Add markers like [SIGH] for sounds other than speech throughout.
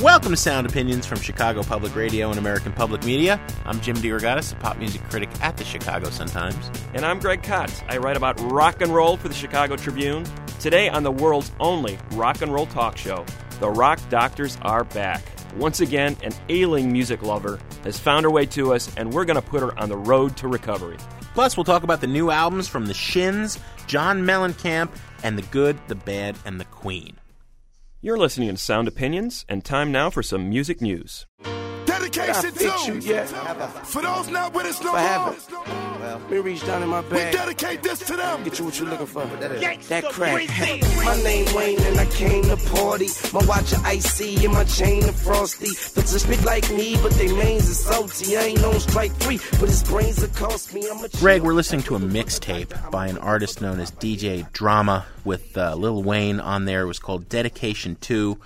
Welcome to Sound Opinions from Chicago Public Radio and American Public Media. I'm Jim DeRogatis, a pop music critic at the Chicago Sun-Times. And I'm Greg Kot. I write about rock and roll for the Chicago Tribune. Today on the world's only rock and roll talk show, the Rock Doctors are back. Once again, an ailing music lover has found her way to us, and we're going to put her on the road to recovery. Plus, we'll talk about the new albums from The Shins, John Mellencamp, and The Good, the Bad, and the Queen. You're listening to Sound Opinions, and time now for some music news. Dedication you to yet? for those not with us no I more. Well, let me reach down in my We dedicate this to them. Get you what you're looking for. That crack. my name Wayne and I came to party. My watch a icy and my chain a frosty. But to spit like me, but they mains is salty. I ain't on strike three, but his brains will cost me. I'm a Greg, we're listening to a mixtape by an artist known as DJ Drama with uh, Lil Wayne on there. It was called Dedication 2.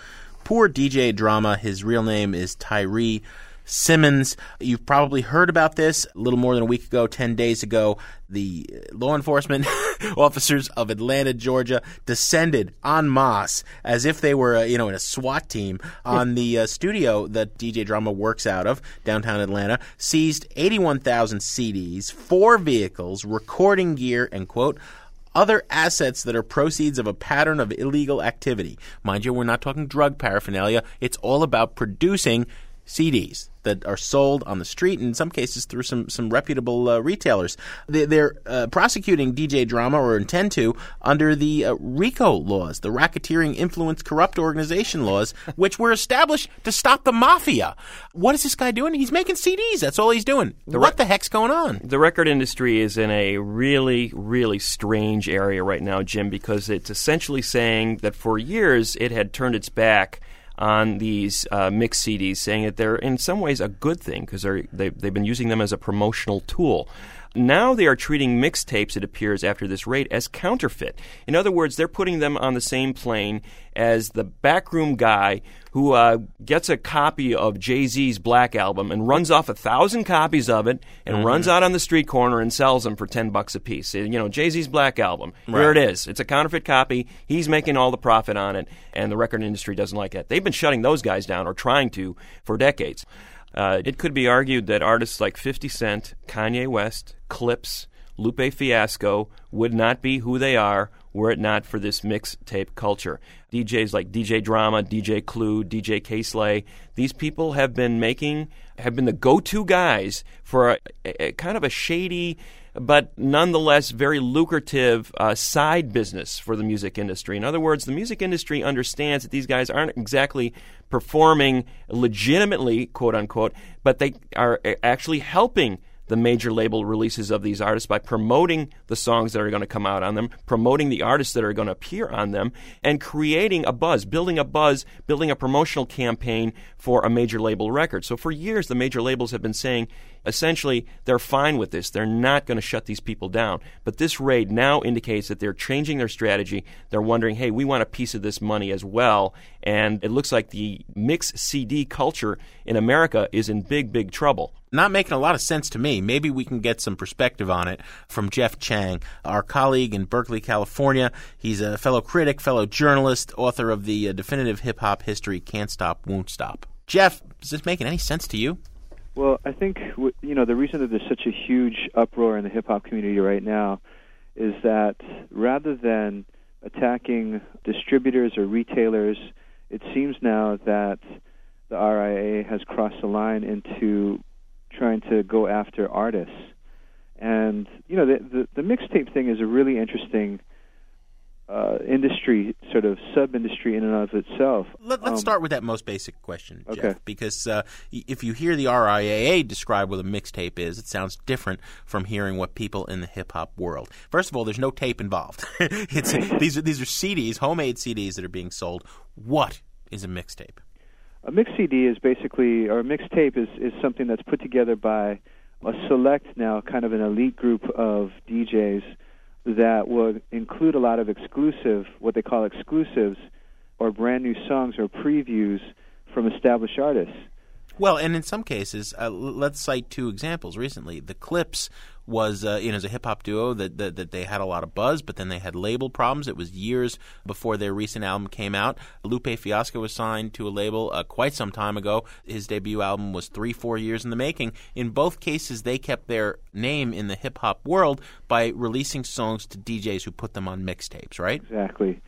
Poor DJ Drama. His real name is Tyree Simmons. You've probably heard about this a little more than a week ago, 10 days ago. The law enforcement [LAUGHS] officers of Atlanta, Georgia descended en masse as if they were, uh, you know, in a SWAT team on the uh, studio that DJ Drama works out of, downtown Atlanta, seized 81,000 CDs, four vehicles, recording gear, and quote, other assets that are proceeds of a pattern of illegal activity. Mind you, we're not talking drug paraphernalia. It's all about producing CDs that are sold on the street, and in some cases through some some reputable uh, retailers. They, they're uh, prosecuting DJ Drama or intend to under the uh, RICO laws, the Racketeering Influence Corrupt Organization laws, [LAUGHS] which were established to stop the mafia. What is this guy doing? He's making CDs. That's all he's doing. what the heck's going on? The record industry is in a really, really strange area right now, Jim, because it's essentially saying that for years it had turned its back on these uh, mixed CDs, saying that they're in some ways a good thing because they, they've been using them as a promotional tool. Now they are treating mixtapes, it appears, after this raid as counterfeit. In other words, they're putting them on the same plane as the backroom guy who uh, gets a copy of Jay Z's Black Album and runs off a thousand copies of it and runs out on the street corner and sells them for ten bucks a piece. You know, Jay Z's Black Album. Here it is. It's a counterfeit copy. He's making all the profit on it, and the record industry doesn't like that. They've been shutting those guys down or trying to for decades. Uh, it could be argued that artists like 50 Cent, Kanye West, Clipse, Lupe Fiasco would not be who they are were it not for this mixtape culture. DJs like DJ Drama, DJ Clue, DJ Kay Slay, these people have been making, have been the go to guys for a, a, a kind of a shady, but nonetheless very lucrative uh, side business for the music industry. In other words, the music industry understands that these guys aren't exactly performing legitimately, quote unquote, but they are actually helping the major label releases of these artists by promoting the songs that are going to come out on them, promoting the artists that are going to appear on them, and creating a buzz, building a buzz, building a promotional campaign for a major label record. So for years, the major labels have been saying essentially they're fine with this. They're not going to shut these people down. But this raid now indicates that they're changing their strategy. They're wondering, hey, we want a piece of this money as well. And it looks like the mix CD culture in America is in big, big trouble not making a lot of sense to me. Maybe we can get some perspective on it from Jeff Chang, our colleague in Berkeley, California. He's a fellow critic, fellow journalist, author of the uh, definitive hip hop history Can't Stop, Won't Stop. Jeff, is this making any sense to you? Well, I think you know the reason that there's such a huge uproar in the hip hop community right now is that rather than attacking distributors or retailers, it seems now that the RIA has crossed the line into trying to go after artists. And you know, the the, the mixtape thing is a really interesting uh, industry, sort of sub industry in and of itself. Let, us Um, start with that most basic question, Jeff, Okay. because uh, if you hear the RIAA describe what a mixtape is, it sounds different from hearing what people in the hip hop world. First of all, there's no tape involved. [LAUGHS] it's these are these are CDs, homemade CDs that are being sold. What is a mixtape? A mix CD is basically, or a mixtape is, is something that's put together by a select now kind of an elite group of DJs that would include a lot of exclusive, what they call exclusives, or brand new songs or previews from established artists. Well, and in some cases, uh, let's cite two examples recently. The Clipse was, uh, you know, as a hip hop duo that, that, that they had a lot of buzz, but then they had label problems. It was years before their recent album came out. Lupe Fiasco was signed to a label uh, quite some time ago. His debut album was three, four years in the making. In both cases, they kept their name in the hip hop world by releasing songs to DJs who put them on mixtapes, right? Exactly.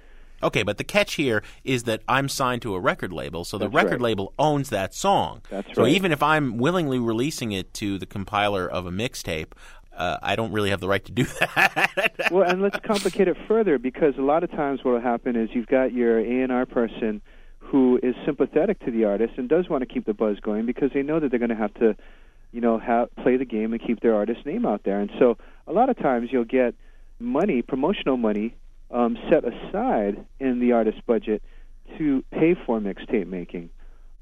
Okay, but the catch here is that I'm signed to a record label, so the That's record right. label owns that song. That's so right. even if I'm willingly releasing it to the compiler of a mixtape, uh, I don't really have the right to do [LAUGHS] that. well, and let's complicate it further because a lot of times what will happen is you've got your A and R person who is sympathetic to the artist and does want to keep the buzz going because they know that they're going to have to, you know, have, play the game and keep their artist name out there. And so a lot of times you'll get money, promotional money, um, set aside in the artist's budget to pay for mixtape making.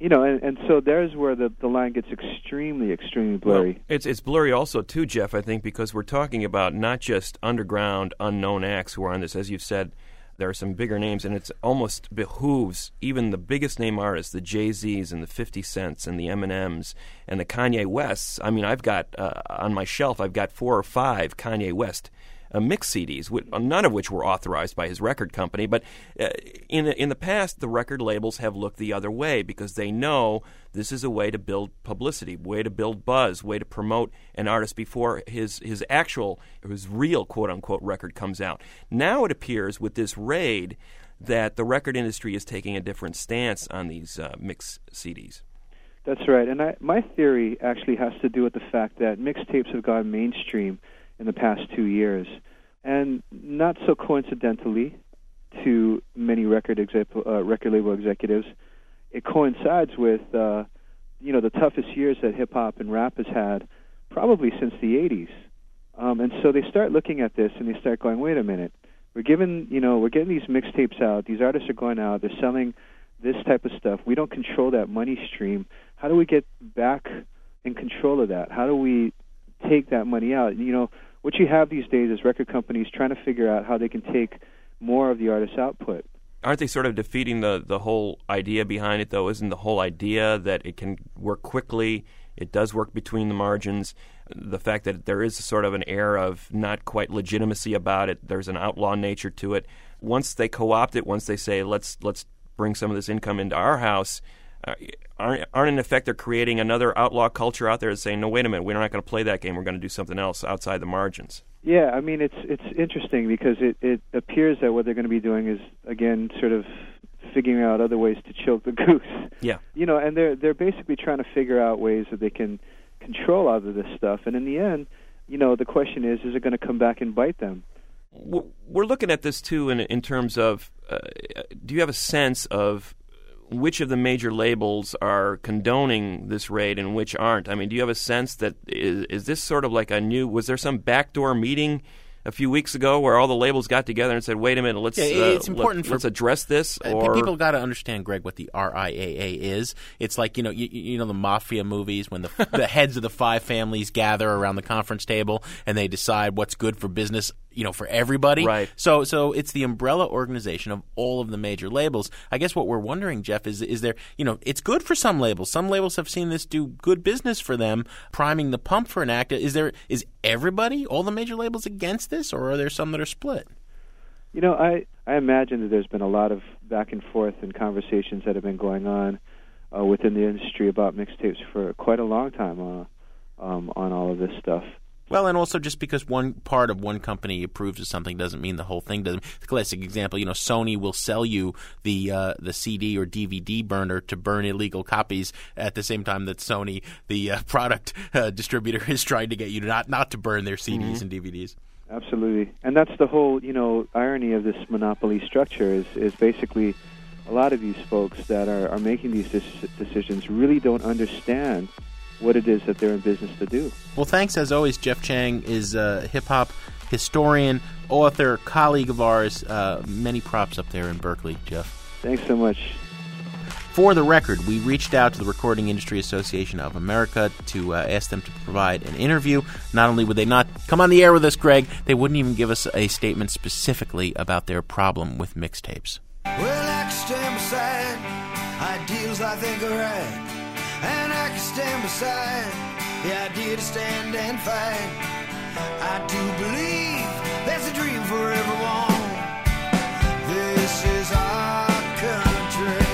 You know, and, and so there's where the, the line gets extremely, extremely blurry. Well, it's it's blurry also too, Jeff. I think because we're talking about not just underground unknown acts who are on this, as you've said. There are some bigger names, and it's almost behooves even the biggest name artists, the Jay Z's and the Fifty Cents and the Eminems and the Kanye Wests. I mean, I've got uh, on my shelf, I've got four or five Kanye West uh, mix CDs, none of which were authorized by his record company. But uh, in the, in the past, the record labels have looked the other way because they know this is a way to build publicity, way to build buzz, way to promote an artist before his his actual, his real quote unquote record comes out. Now it appears with this raid that the record industry is taking a different stance on these uh, mix CDs. That's right. And I, my theory actually has to do with the fact that mixtapes have gone mainstream in the past two years. And not so coincidentally to many record, exec- uh, record label executives, it coincides with uh, you know the toughest years that hip hop and rap has had probably since the 80s. Um, and so they start looking at this and they start going, wait a minute, we're giving you know we're getting these mixtapes out. These artists are going out. They're selling this type of stuff. We don't control that money stream. How do we get back in control of that? How do we take that money out? You know, what you have these days is record companies trying to figure out how they can take more of the artist's output. Aren't they sort of defeating the, the whole idea behind it, though? Isn't the whole idea that it can work quickly? It does work between the margins. The fact that there is sort of an air of not quite legitimacy about it. There's an outlaw nature to it. Once they co-opt it, once they say let's let's bring some of this income into our house, aren't, aren't in effect they're creating another outlaw culture out there that's saying no, wait a minute, we're not going to play that game. We're going to do something else outside the margins. Yeah, I mean it's it's interesting because it it appears that what they're going to be doing is again sort of figuring out other ways to choke the goose. Yeah. You know, and they're they're basically trying to figure out ways that they can control all of this stuff. And in the end, you know, the question is, is it going to come back and bite them? We're looking at this too in in terms of uh, do you have a sense of which of the major labels are condoning this raid and which aren't? I mean, do you have a sense that is, is this sort of like a new? Was there some backdoor meeting a few weeks ago where all the labels got together and said, "Wait a minute, let's Yeah, uh, important let, us address this." Uh, Or people got to understand, Greg, what the RIAA is. It's like you know, you, you know the mafia movies when the [LAUGHS] the heads of the five families gather around the conference table and they decide what's good for business, you know, for everybody. Right. So, so it's the umbrella organization of all of the major labels. I guess what we're wondering, Jeff, is is there, you know, it's good for some labels. Some labels have seen this do good business for them, priming the pump for an act. Is there is everybody, all the major labels against this, or are there some that are split? You know, I I imagine that there's been a lot of back and forth and conversations that have been going on uh, within the industry about mixtapes for quite a long time uh, um, on all of this stuff. Well, and also just because one part of one company approves of something doesn't mean the whole thing doesn't. The classic example, you know, Sony will sell you the uh, the CD or DVD burner to burn illegal copies at the same time that Sony, the uh, [LAUGHS] product uh, distributor, is trying to get you to not not to burn their CDs and DVDs. Absolutely, and that's the whole you know irony of this monopoly structure is is basically a lot of these folks that are, are making these dis- decisions really don't understand what it is that they're in business to do. Well, thanks as always. Jeff Chang is a hip hop historian, author, colleague of ours. Uh, many props up there in Berkeley, Jeff. Thanks so much. For the record, we reached out to the Recording Industry Association of America to uh, ask them to provide an interview. Not only would they not come on the air with us, Greg, they wouldn't even give us a statement specifically about their problem with mixtapes. Well, I stand beside ideals I think are right. And I can stand beside the idea to stand and fight. I do believe there's a dream for everyone. This is our country.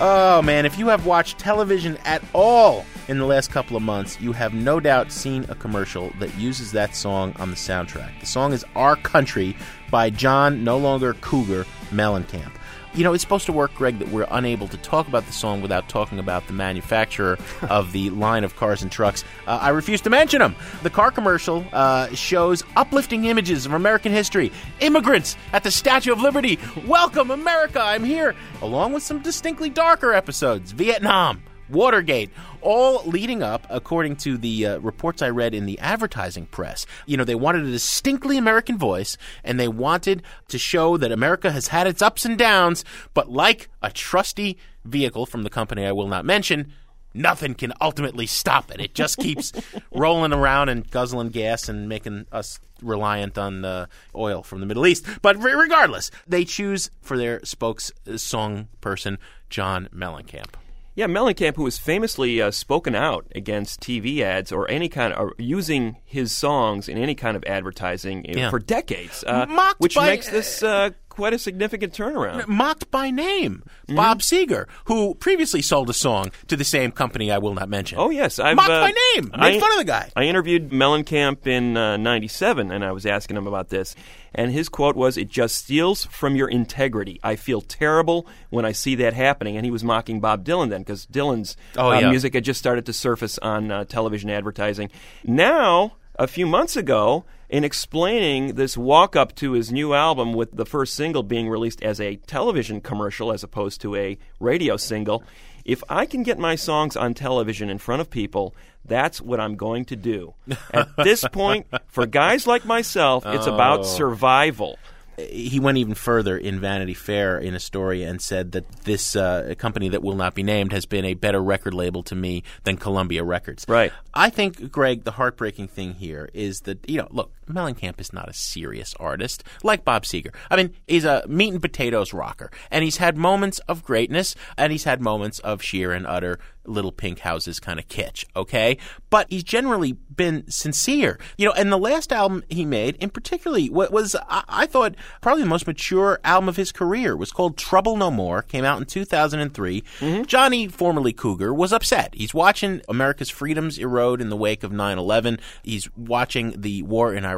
Oh man, if you have watched television at all in the last couple of months, you have no doubt seen a commercial that uses that song on the soundtrack. The song is Our Country by John, no longer Cougar, Mellencamp. You know, it's supposed to work, Greg, that we're unable to talk about the song without talking about the manufacturer [LAUGHS] of the line of cars and trucks. Uh, I refuse to mention them. The car commercial uh, shows uplifting images of American history, immigrants at the Statue of Liberty. Welcome, America, I'm here. Along with some distinctly darker episodes Vietnam. Watergate, all leading up, according to the uh, reports I read in the advertising press. You know, they wanted a distinctly American voice, and they wanted to show that America has had its ups and downs, but like a trusty vehicle from the company I will not mention, nothing can ultimately stop it. It just keeps [LAUGHS] rolling around and guzzling gas and making us reliant on uh, oil from the Middle East. But re- regardless, they choose for their spokes uh, song person John Mellencamp. Yeah, Mellencamp, who has famously uh, spoken out against TV ads or any kind of using his songs in any kind of advertising uh, Yeah. for decades, uh, which by- makes this uh, quite a significant turnaround. mocked by name. Mm-hmm. Bob Seger, who previously sold a song to the same company I will not mention. Oh yes, I've mocked uh, by name. Made I- fun of the guy. I interviewed Mellencamp in '97, and I was asking him about this, and his quote was, "It just steals from your integrity. I feel terrible when I see that happening." And he was mocking Bob Dylan then, because Dylan's Oh, uh, yeah. music had just started to surface on uh, television advertising. Now, a few months ago. In explaining this walk up to his new album, with the first single being released as a television commercial as opposed to a radio single, if I can get my songs on television in front of people, that's what I'm going to do. At this point, for guys like myself, it's about [LAUGHS] oh. survival. He went even further in Vanity Fair in a story and said that this uh, company that will not be named has been a better record label to me than Columbia Records. Right. I think, Greg, the heartbreaking thing here is that, you know, look, Mellencamp is not a serious artist like Bob Seger. I mean, he's a meat and potatoes rocker, and he's had moments of greatness, and he's had moments of sheer and utter little pink houses kind of kitsch, okay? But he's generally been sincere. You know, and the last album he made, in particularly, what was, I, I thought, probably the most mature album of his career, was called Trouble No More, came out in 2003. Mm-hmm. Johnny, formerly Cougar, was upset. He's watching America's freedoms erode in the wake of 9 11. He's watching the war in Iraq.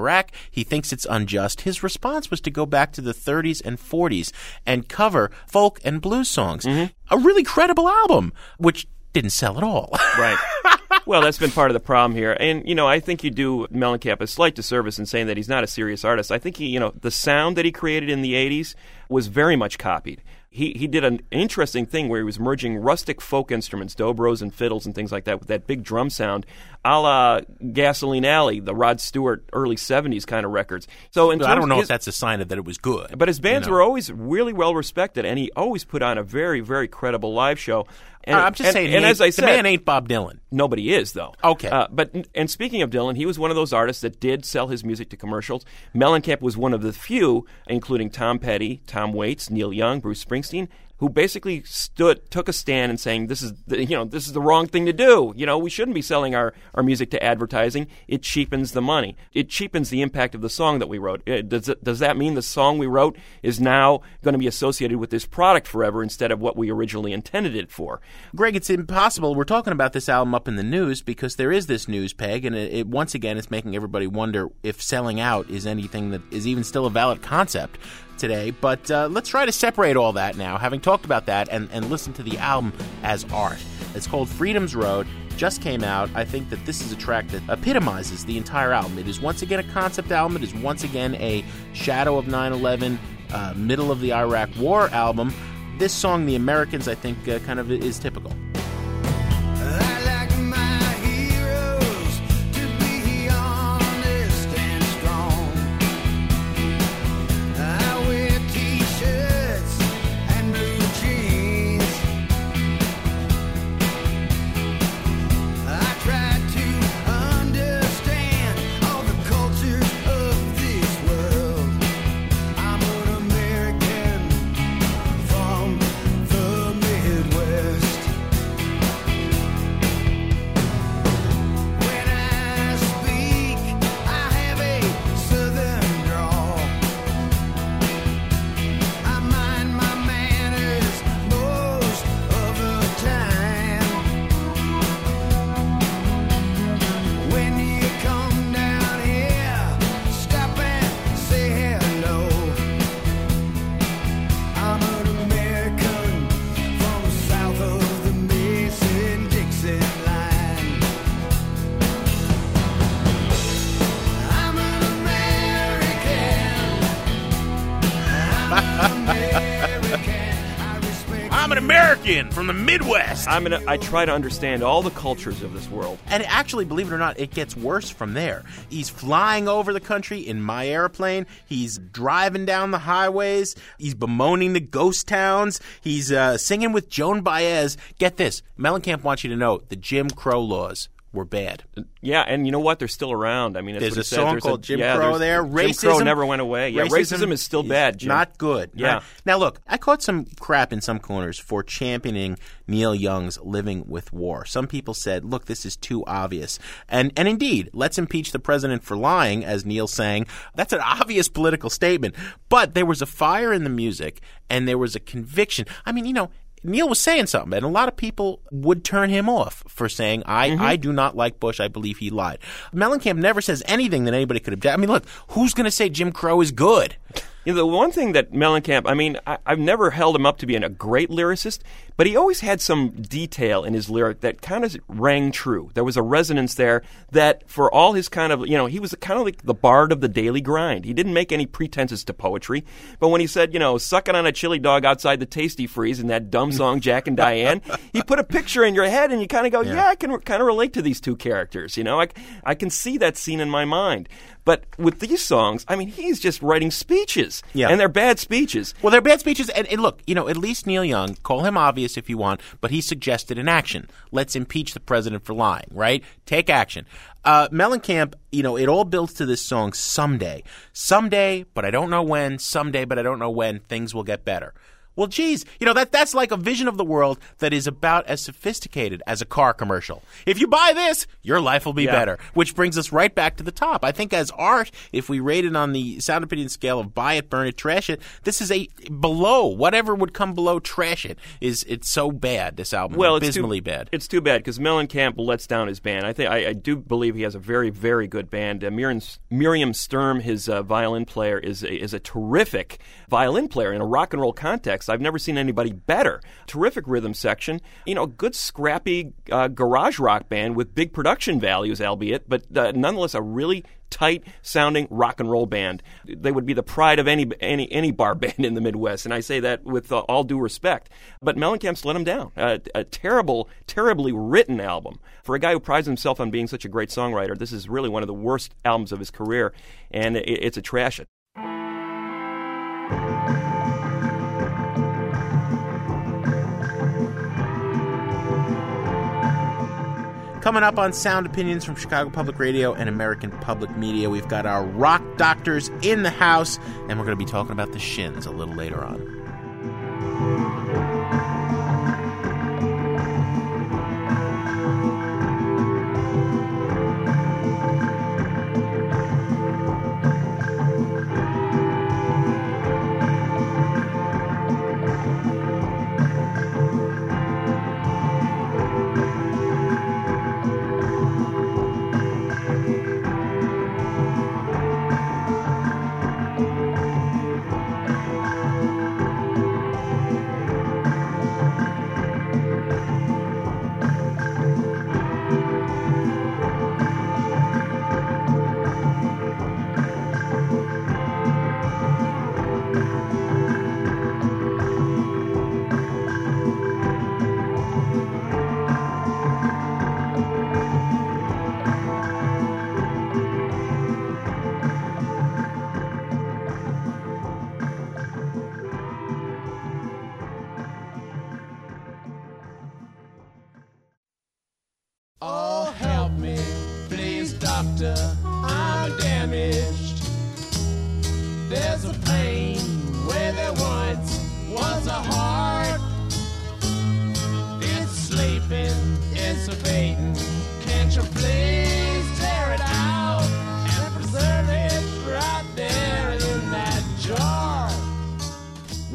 He thinks it's unjust. His response was to go back to the 30s and 40s and cover folk and blues songs. Mm-hmm. A really credible album, which didn't sell at all. [LAUGHS] Right. well, that's been part of the problem here. And, you know, I think you do Mellencamp a slight disservice in saying that he's not a serious artist. I think he, you know, the sound that he created in the 80s was very much copied. He, he did an interesting thing where he was merging rustic folk instruments, dobros and fiddles and things like that, with that big drum sound, a la Gasoline Alley, the Rod Stewart early 70s kind of records. So I don't know his- if that's a sign of that it was good. but his bands you know. were always really well respected, and he always put on a very, very credible live show. And, I'm just and- saying, and as I said, the man ain't Bob Dylan. Nobody is though. Okay. Uh, but and speaking of Dylan, he was one of those artists that did sell his music to commercials. Mellencamp was one of the few, including Tom Petty, Tom Waits, Neil Young, Bruce Springsteen, who basically stood, took a stand and saying, "This is the, you know this is the wrong thing to do. You know we shouldn't be selling our, our music to advertising. It cheapens the money. It cheapens the impact of the song that we wrote. Uh, does it, does that mean the song we wrote is now going to be associated with this product forever instead of what we originally intended it for? Greg, it's impossible. We're talking about this album up in the news because there is this news peg, and it, it once again is making everybody wonder if selling out is anything that is even still a valid concept today. But uh, let's try to separate all that now, having talked about that, and, and listen to the album as art. It's called Freedom's Road. Just came out. I think that this is a track that epitomizes the entire album. It is once again a concept album. It is once again a Shadow of 9 11, uh, middle of the Iraq War album. This song, The Americans, I think, uh, kind of is typical. From the Midwest. I'm gonna. I try to understand all the cultures of this world. And actually, believe it or not, it gets worse from there. He's flying over the country in my airplane. He's driving down the highways. He's bemoaning the ghost towns. He's uh, singing with Joan Baez. Get this Mellencamp wants you to know the Jim Crow laws were bad. Yeah, and you know what? They're still around. I mean, There's a says. song There's called Jim yeah, Crow there. Jim Crow Racism never went away. Yeah, racism, is still bad. Jim. Not good. Yeah. Not- Now look, I caught some crap in some corners for championing Neil Young's "Living with War." Some people said, "Look, this is too obvious," and and indeed, let's impeach the president for lying, as Neil sang. That's an obvious political statement. But there was a fire in the music, and there was a conviction. I mean, you know. Neil was saying something, and a lot of people would turn him off for saying, I, Mm-hmm. I do not like Bush. I believe he lied. Mellencamp never says anything that anybody could object. I mean, look, who's going to say Jim Crow is good? You know, the one thing that Mellencamp, I mean, I, I've never held him up to being a great lyricist, but he always had some detail in his lyric that kind of rang true. There was a resonance there that, for all his kind of, you know, he was kind of like the bard of the daily grind. He didn't make any pretenses to poetry, but when he said, you know, sucking on a chili dog outside the Tastee Freez in that dumb [LAUGHS] song Jack and Diane, he put a picture in your head and you kind of go, yeah, I can kind of relate to these two characters. You know, I, I can see that scene in my mind. But with these songs, I mean, he's just writing speeches. Yeah. And they're bad speeches. Well, they're bad speeches. And, and look, you know, at least Neil Young, call him obvious if you want, but he suggested an action. Let's impeach the president for lying, right? Take action. Uh, Mellencamp, you know, it all builds to this song someday. Someday, but I don't know when. Someday, but I don't know when. Things will get better. Well, geez, you know that that's like a vision of the world that is about as sophisticated as a car commercial. If you buy this, your life will be Yeah. better. Which brings us right back to the top. I think as art, if we rate it on the sound opinion scale of buy it, burn it, trash it, this is a below whatever would come below trash it. Is it's so bad? This album, Well, it's abysmally too, bad. It's too bad because Mellencamp lets down his band. I think I, I do believe he has a very, very good band. Uh, Miriam, Miriam Sturm, his uh, violin player, is a, is a terrific violin player in a rock and roll context. I've never seen anybody better. Terrific rhythm section. You know, good scrappy uh, garage rock band with big production values, albeit, but uh, nonetheless a really tight sounding rock and roll band. They would be the pride of any any any bar [LAUGHS] band in the Midwest, and I say that with uh, all due respect. But Mellencamp's let him down. Uh, a terrible, terribly written album for a guy who prides himself on being such a great songwriter. This is really one of the worst albums of his career, and it, it's a trash it. Coming up on Sound Opinions from Chicago Public Radio and American Public Media, we've got our rock doctors in the house, and we're going to be talking about the shins a little later on.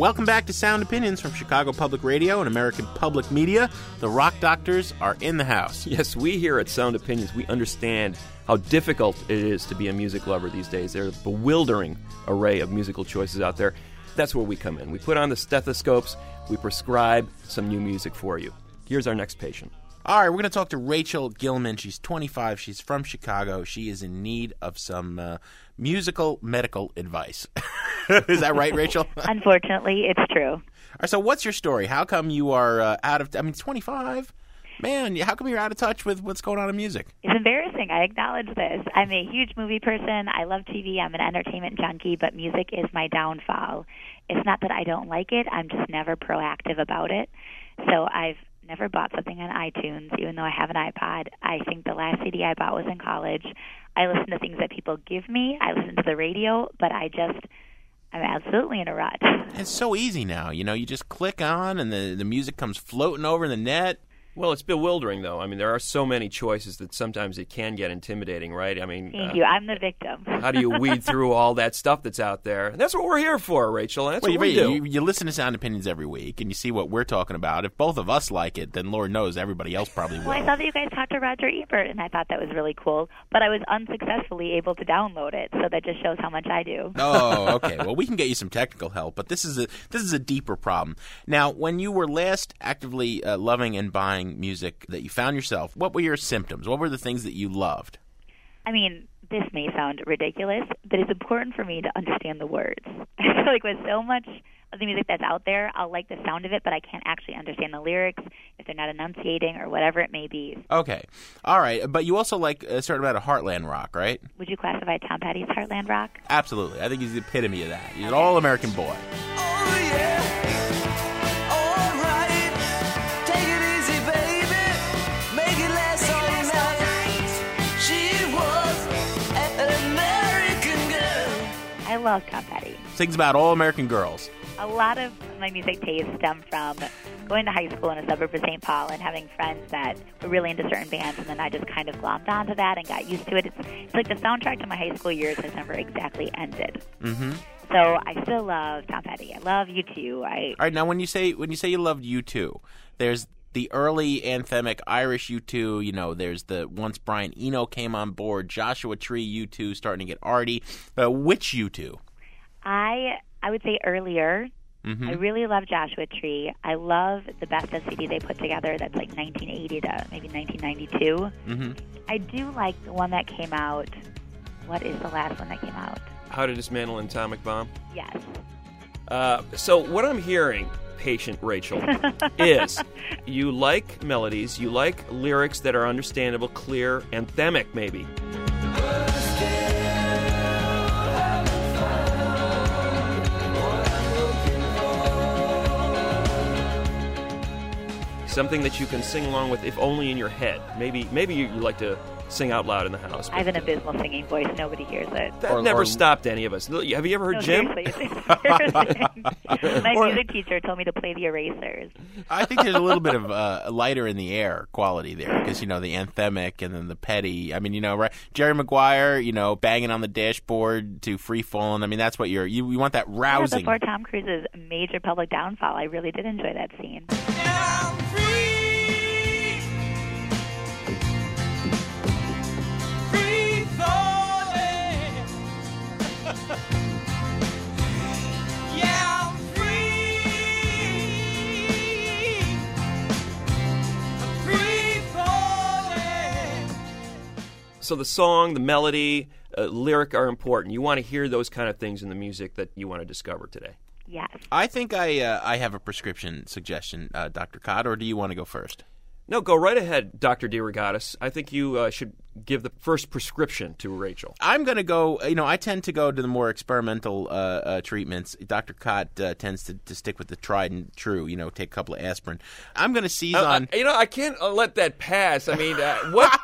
Welcome back to Sound Opinions from Chicago Public Radio and American Public Media. The rock doctors are in the house. Yes, we here at Sound Opinions, we understand how difficult it is to be a music lover these days. There's a bewildering array of musical choices out there. That's where we come in. We put on the stethoscopes, we prescribe some new music for you. Here's our next patient. All right, we're going to talk to Rachel Gilman. She's 25. She's from Chicago. She is in need of some uh, musical medical advice. [LAUGHS] is that right, Rachel? [LAUGHS] Unfortunately, it's true. All right, so what's your story? How come you are uh, out of? I mean, 25. Man, how come you're out of touch with what's going on in music? It's embarrassing. I acknowledge this. I'm a huge movie person. I love TV. I'm an entertainment junkie, but music is my downfall. It's not that I don't like it, I'm just never proactive about it. So I've never bought something on iTunes, even though I have an iPod. I think the last CD I bought was in college. I listen to things that people give me, I listen to the radio, but I just. I'm absolutely in a rut. It's so easy now. You know, you just click on and the, the music comes floating over the net. Well, it's bewildering, though. I mean, there are so many choices that sometimes it can get intimidating, right? I mean, Thank uh, you. I'm the victim. how do you weed through [LAUGHS] all that stuff that's out there? And that's what we're here for, Rachel. and That's Well, what you, we you, do. you listen to Sound Opinions every week and you see what we're talking about. If both of us like it, then Lord knows everybody else probably will. Well, I saw that you guys talked to Roger Ebert, and I thought that was really cool. But I was unsuccessfully able to download it, so that just shows how much I do. oh, [LAUGHS] okay. Well, we can get you some technical help, but this is a this is a deeper problem. Now, when you were last actively uh, loving and buying music that you found yourself, what were your symptoms? What were the things that you loved? I mean, this may sound ridiculous, but it's important for me to understand the words. [LAUGHS] I feel like with so much of the music that's out there, I'll like the sound of it, but I can't actually understand the lyrics if they're not enunciating or whatever it may be. Okay, all right. But you also like a certain amount of heartland rock, right? Would you classify Tom Petty's Heartland Rock? Absolutely. I think he's the epitome of that. He's an all-American boy. Oh yeah. Love Tom Petty. Sings about all-American girls. A lot of my music tastes stem from going to high school in a suburb of St. Paul and having friends that were really into certain bands, and then I just kind of glommed onto that and got used to it. It's, it's like the soundtrack to my high school years has never exactly ended. Mm-hmm. So I still love Tom Petty. I love you too. I All right, now when you say when you say you loved U2, there's the early anthemic Irish U2. You know, there's the once Brian Eno came on board, Joshua Tree U2 starting to get arty. Uh, which U2? I I would say earlier. Mm-hmm. I really love Joshua Tree. I love the best of CD they put together. That's like 1980 to maybe 1992. Mm-hmm. I do like the one that came out. What is the last one that came out? How to dismantle an atomic bomb. Yes. Uh, so what I'm hearing, patient Rachel, [LAUGHS] is you like melodies, you like lyrics that are understandable, clear, anthemic, maybe. Something that you can sing along with, if only in your head. Maybe, maybe you like to sing out loud in the house. I have an abysmal singing voice. Nobody hears it. That Or- never or- stopped any of us. Have you ever heard No, Jim? seriously, it's. [LAUGHS] My Or- music teacher told me to play the erasers. I think there's a little bit of uh, lighter in the air quality there because you know the anthemic and then the petty. I mean, you know, right? Jerry Maguire, you know, banging on the dashboard to free falling. I mean, that's what you're. You, you want that Yeah, rousing. before Tom Cruise's major public downfall, I really did enjoy that scene. [LAUGHS] So the song, the melody, uh, lyric are important. You want to hear those kind of things in the music that you want to discover today. Yes. I think I uh, I have a prescription suggestion, uh, Doctor Kot, or do you want to go first? No, go right ahead, Dr. DeRogatis. I think you uh, should give the first prescription to Rachel. I'm going to go. You know, I tend to go to the more experimental uh, uh, treatments. Dr. Kot uh, tends to, to stick with the tried and true. You know, take a couple of aspirin. I'm going to seize Uh, on. uh, you know, I can't uh, let that pass. I mean, uh, what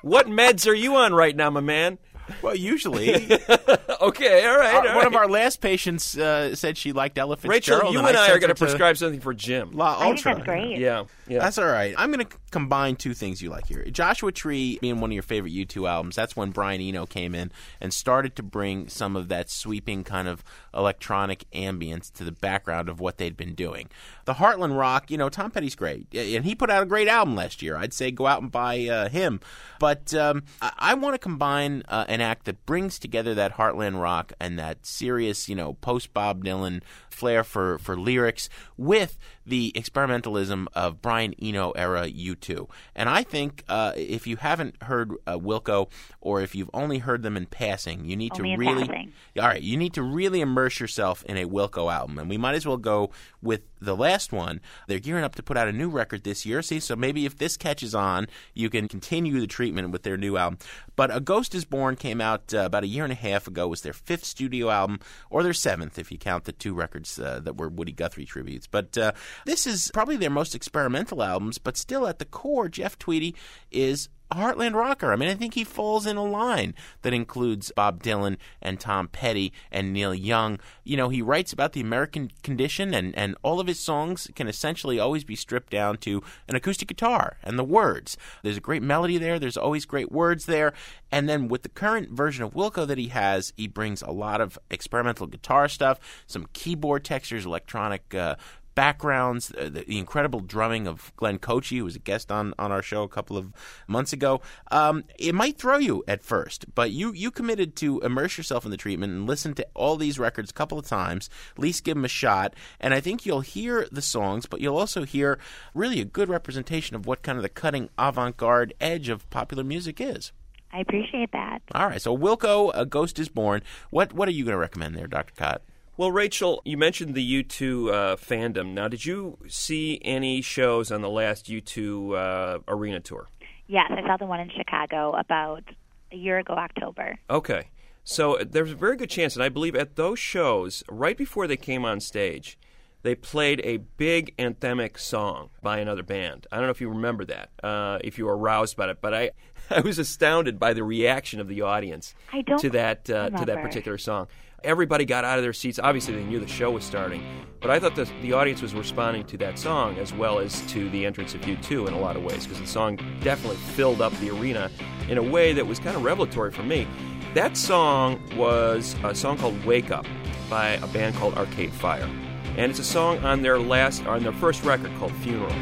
what meds are you on right now, my man? Well, usually, [LAUGHS] Okay, all right. our- all one right. of our last patients uh, said she liked Ella Rachel, Fitzgerald. you and and I, are going to prescribe something for Jim. La I think that's great. Yeah, yeah. That's all right. I'm going to combine two things you like here. Joshua Tree being one of your favorite U2 albums, that's when Brian Eno came in and started to bring some of that sweeping kind of electronic ambience to the background of what they'd been doing. The Heartland Rock, you know, Tom Petty's great. And he put out a great album last year. I'd say go out and buy uh, him. But um, I, I want to combine uh, an act that brings together that Heartland Rock and that serious, you know, post Bob Dylan flair for, for lyrics with the experimentalism of Brian Eno era U2. And I think uh, if you haven't heard uh, Wilco or if you've only heard them in passing, you need Only to really passing. all right, you need to really immerse yourself in a Wilco album, and we might as well go with the last one. They're gearing up to put out a new record this year. See, so maybe if this catches on, you can continue the treatment with their new album. But A Ghost Is Born came out uh, about a year and a half ago. It Was their fifth studio album, or their seventh if you count the two records uh, that were Woody Guthrie tributes. But uh, this is probably their most experimental albums. But still, at the core, Jeff Tweedy is Heartland rocker. I mean, I think he falls in a line that includes Bob Dylan and Tom Petty and Neil Young. You know, he writes about the American condition, and, and all of his songs can essentially always be stripped down to an acoustic guitar and the words. There's a great melody there, there's always great words there. And then with the current version of Wilco that he has, he brings a lot of experimental guitar stuff, some keyboard textures, electronic. Uh, backgrounds, uh, the, the incredible drumming of Glenn Kotche, who was a guest on, on our show a couple of months ago. Um, it might throw you at first, but you, you committed to immerse yourself in the treatment and listen to all these records a couple of times, at least give them a shot. And I think you'll hear the songs, but you'll also hear really a good representation of what kind of the cutting avant garde edge of popular music is. I appreciate that. All right, so Wilco, A Ghost is Born. What, what are you going to recommend there, Dr. Kot? Well, Rachel, you mentioned the U2 uh, fandom. Now, did you see any shows on the last U2 uh, arena tour? Yes, I saw the one in Chicago about a year ago, October. Okay. So uh, there's a very good chance, and I believe at those shows, right before they came on stage, they played a big anthemic song by another band. I don't know if you remember that, uh, if you were aroused by it, but I, [LAUGHS] I was astounded by the reaction of the audience I don't to that uh, to that particular song. Everybody got out of their seats. Obviously, they knew the show was starting, but I thought the, the audience was responding to that song as well as to the entrance of U2 in a lot of ways because the song definitely filled up the arena in a way that was kind of revelatory for me. That song was a song called "Wake Up" by a band called Arcade Fire, and it's a song on their last, on their first record called "Funeral."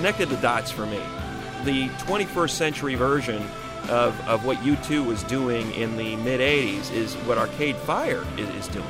Connected the dots for me. The 21st century version of, of what U2 was doing in the mid 80s is what Arcade Fire is, is doing.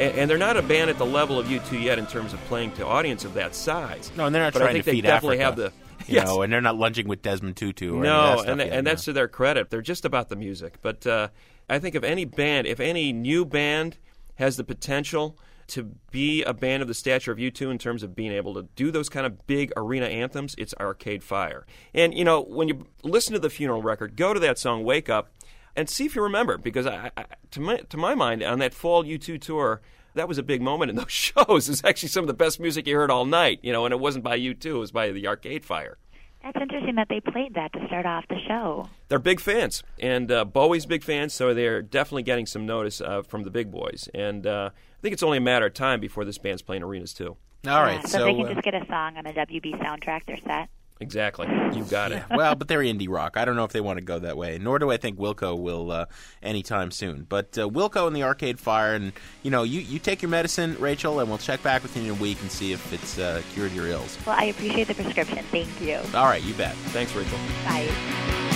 And, and they're not a band at the level of U2 yet in terms of playing to audience of that size. No, and they're not but I think to they feed definitely Africa. have the. You [LAUGHS] Yes. know, and they're not lunging with Desmond Tutu. Or No, and, yet, and no. that's to their credit. They're just about the music. But uh, I think if any band, if any new band has the potential to be a band of the stature of U2 in terms of being able to do those kind of big arena anthems, it's Arcade Fire. And, you know, when you listen to the funeral record, go to that song, Wake Up, and see if you remember. Because I, I, to, my, to my mind, on that fall U2 tour, that was a big moment in those [LAUGHS] shows. It's actually some of the best music you heard all night, you know, and it wasn't by U2, it was by the Arcade Fire. That's interesting that they played that to start off the show. They're big fans, and uh, Bowie's big fans, so they're definitely getting some notice uh, from the big boys. And uh, I think it's only a matter of time before this band's playing arenas too. All right, Yeah, so, so, they can uh, just get a song on a WB soundtrack, they're set. Exactly, you got it. well, but they're indie rock. I don't know if they want to go that way. Nor do I think Wilco will uh, anytime soon. But uh, Wilco and the Arcade Fire, and you know, you, you take your medicine, Rachel, and we'll check back with you in a week and see if it's uh, cured your ills. Well, I appreciate the prescription. Thank you. All right, you bet. Thanks, Rachel. Bye.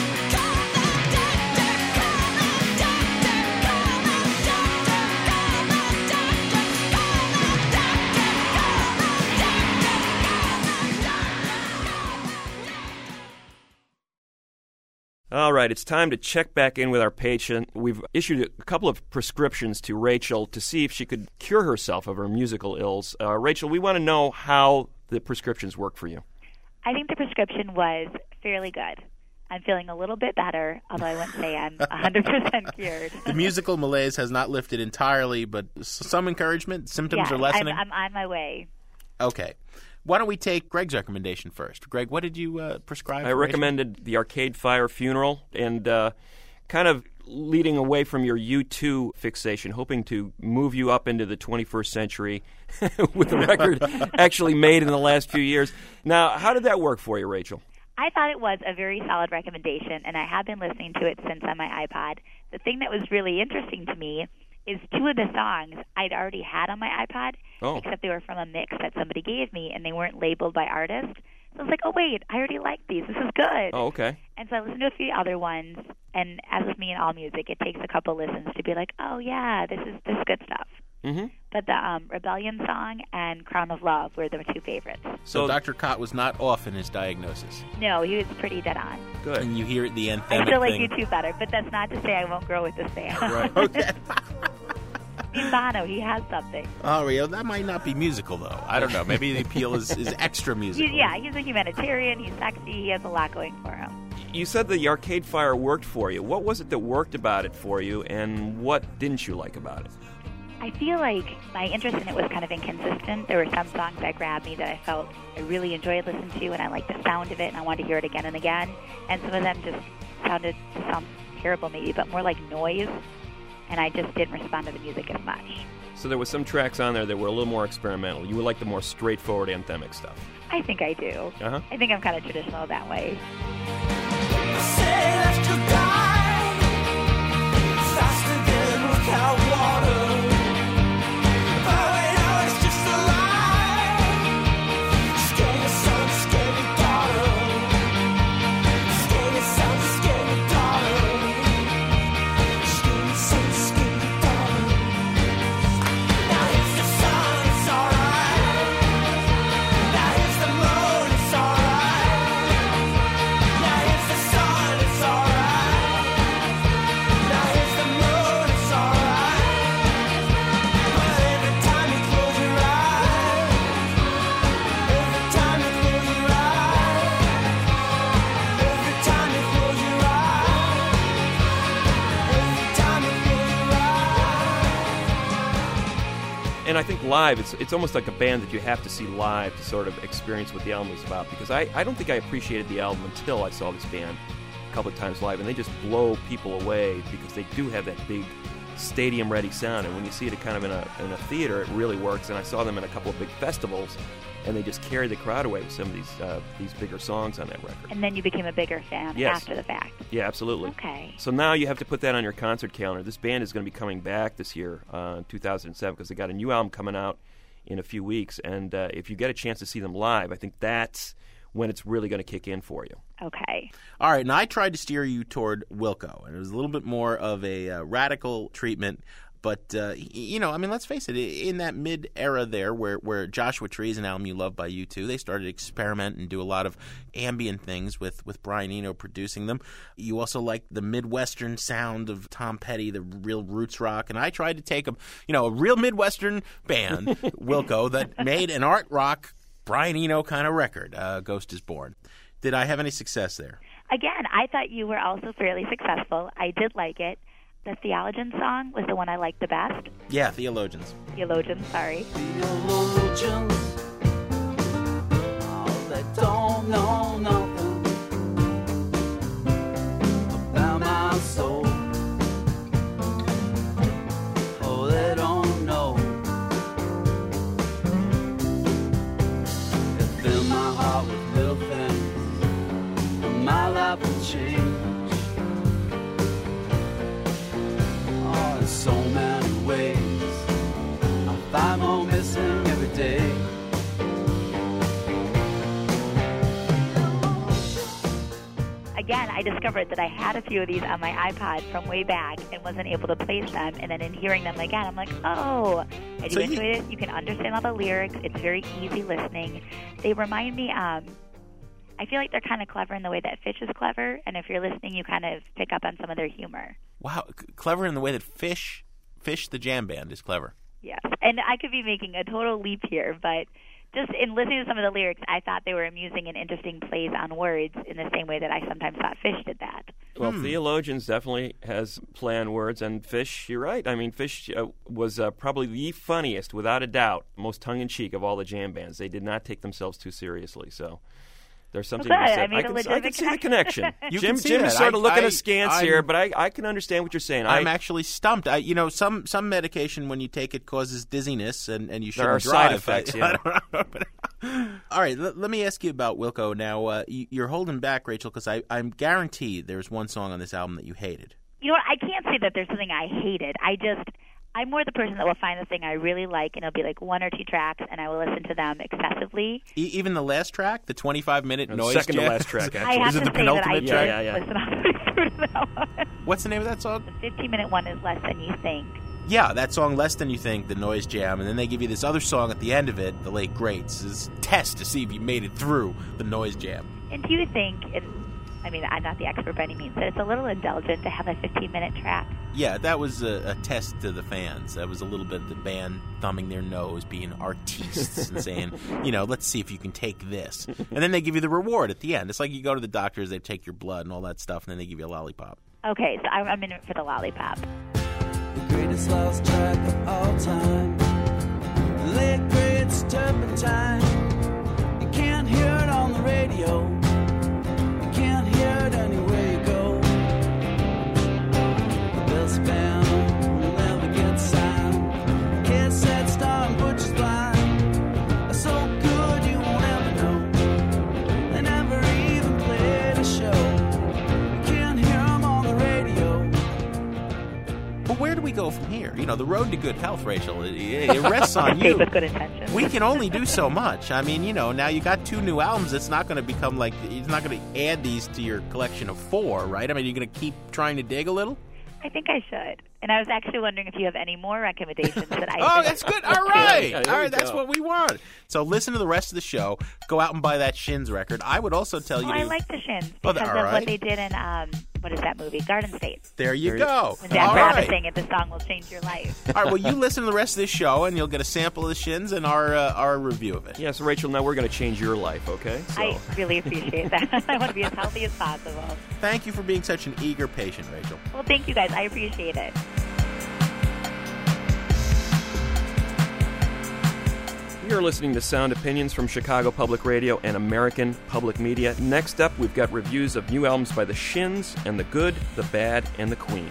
All right, it's time to check back in with our patient. We've issued a couple of prescriptions to Rachel to see if she could cure herself of her musical ills. Uh, Rachel, we want to know how the prescriptions work for you. I think the prescription was fairly good. I'm feeling a little bit better, although I wouldn't say I'm 100% cured. The musical malaise has not lifted entirely, but some encouragement. Symptoms yeah, are lessening. I'm, I'm on my way. Okay. Why don't we take Greg's recommendation first? Greg, what did you uh, prescribe? I for Rachel? recommended the Arcade Fire Funeral and uh, kind of leading away from your U2 fixation, hoping to move you up into the 21st century [LAUGHS] with a record [LAUGHS] actually made in the last few years. Now, how did that work for you, Rachel? I thought it was a very solid recommendation, and I have been listening to it since on my iPod. The thing that was really interesting to me is two of the songs I'd already had on my iPod, Oh. except they were from a mix that somebody gave me, and they weren't labeled by artist. So I was like, oh wait, I already like these. This is good. Oh, okay. And so I listened to a few other ones, and as with me and all music, it takes a couple listens to be like, oh yeah, this is this is good stuff. Mm-hmm. But the um, Rebellion song and Crown of Love were the two favorites. So, Dr. Kot was not off in his diagnosis. No, he was pretty dead on. Good. And you hear at the anthemic I still like thing. U2 better, but that's not to say I won't grow with this band. Right. [LAUGHS] Okay. [LAUGHS] Steve Bono, he has something. Oh, Rio, that might not be musical though. I don't know. Maybe the appeal is, is extra musical. He's, yeah, he's a humanitarian. He's sexy. He has a lot going for him. You said the Arcade Fire worked for you. What was it that worked about it for you, and what didn't you like about it? I feel like my interest in it was kind of inconsistent. There were some songs that grabbed me that I felt I really enjoyed listening to, and I liked the sound of it, and I wanted to hear it again and again. And some of them just sounded sound terrible, maybe, but more like noise, and I just didn't respond to the music as much. So there was some tracks on there that were a little more experimental. You would like the more straightforward anthemic stuff. I think I do. Uh-huh. I think I'm kind of traditional that way. I think live, it's it's almost like a band that you have to see live to sort of experience what the album is about. Because I, I don't think I appreciated the album until I saw this band a couple of times live, and they just blow people away because they do have that big stadium ready sound. And when you see it kind of in a in a theater, it really works. And I saw them in a couple of big festivals, and they just carried the crowd away with some of these uh, these bigger songs on that record. And then you became a bigger fan Yes. after the fact. Yeah, absolutely. Okay. So now you have to put that on your concert calendar. This band is going to be coming back this year, uh, 2007, because they got a new album coming out in a few weeks. And uh, if you get a chance to see them live, I think that's when it's really going to kick in for you. Okay. All right, and I tried to steer you toward Wilco, and it was a little bit more of a uh, radical treatment. But uh, you know, I mean, let's face it. In that mid era there, where where Joshua Tree is an album you love by U2, they started to experiment and do a lot of ambient things with with Brian Eno producing them. You also like the midwestern sound of Tom Petty, the real roots rock. And I tried to take a you know a real midwestern band, [LAUGHS] Wilco, that made an art rock Brian Eno kind of record. Uh, Ghost is Born. Did I have any success there? Again, I thought you were also fairly successful. I did like it. The Theologian song was the one I liked the best. Yeah, theologians. Theologians, sorry. theologians. They don't know nothing about my soul. Oh, they don't know. They fill my heart with little things, and my life will change. Again, I discovered that I had a few of these on my iPod from way back and wasn't able to place them. And then in hearing them again, I'm like, oh, I do So you- enjoy it. You can understand all the lyrics. It's very easy listening. They remind me, um, I feel like they're kind of clever in the way that Phish is clever. And if you're listening, you kind of pick up on some of their humor. Wow, c- clever in the way that Phish, Phish the jam band is clever. Yes. And I could be making a total leap here, but just in listening to some of the lyrics, I thought they were amusing and interesting plays on words in the same way that I sometimes thought Phish did that. Well, Theologians definitely has play on words, and Phish, you're right. I mean, Phish uh, was uh, probably the funniest, without a doubt, most tongue in cheek of all the jam bands. They did not take themselves too seriously, so. There's something Well, to be good. I said. made can, I can see the connection. connection. [LAUGHS] You Jim, can see Jim is sort of I- looking I- askance I'm- here, but I, I can understand what you're saying. I'm I, actually stumped. I, you know, some some medication when you take it causes dizziness, and, and you shouldn't there are side [LAUGHS] effects, I- [LAUGHS] yeah. I don't know. All right, let, let me ask you about Wilco now. Uh, you, you're holding back, Rachel, because I'm guaranteed there's one song on this album that you hated. You know what? I can't say that there's something I hated. I just I'm more the person that will find the thing I really like, and it'll be like one or two tracks, and I will listen to them excessively. E- even the last track, the 25 minute No, noise second to last track, [LAUGHS] I actually. have Is it to the say that I penultimate track? Yeah, yeah, yeah. listen all the way through that one. [LAUGHS] What's the name of that song? The 15 minute one is less than you think. Yeah, that song Less Than You Think, the noise jam, and then they give you this other song at the end of it, The Late Greats, this test to see if you made it through the noise jam. And do you think, and I mean, I'm not the expert by any means, but it's a little indulgent to have a 15 minute track? Yeah, that was a, a test to the fans. That was a little bit of the band thumbing their nose, being artistes, and saying, [LAUGHS] you know, let's see if you can take this. And then they give you the reward at the end. It's like you go to the doctors, they take your blood and all that stuff, and then they give you a lollipop. Okay, so I'm, I'm in it for the lollipop. The greatest lost track of all time. The late great turpentine. You can't hear it on the radio. We go from here? You know, the road to good health, Rachel, it, it [LAUGHS] rests on you. with good intentions. We can only do so much. I mean, you know, now you got two new albums. It's not going to become like it's not going to add these to your collection of four, right? I mean, you're going to keep trying to dig a little. I think I should. And I was actually wondering if you have any more recommendations that I [LAUGHS] Oh, that's good. All right, Yeah, there all. That's go. what we want. So listen to the rest of the show. Go out and buy that Shins record. I would also tell you. Well, to, I like the Shins Oh, because all of right. what they did in um, what is that movie? Garden State. There you There go. When Dan All Brown is right. it, the song will change your life. All right. Well, you listen to the rest of this show, and you'll get a sample of the Shins and our uh, our review of it. Yeah, so Rachel, now we're going to change your life, okay? So. I really appreciate that. [LAUGHS] I want to be as healthy as possible. Thank you for being such an eager patient, Rachel. Well, thank you guys. I appreciate it. You're listening to Sound Opinions from Chicago Public Radio and American Public Media. Next up, we've got reviews of new albums by The Shins and The Good, The Bad, and The Queen.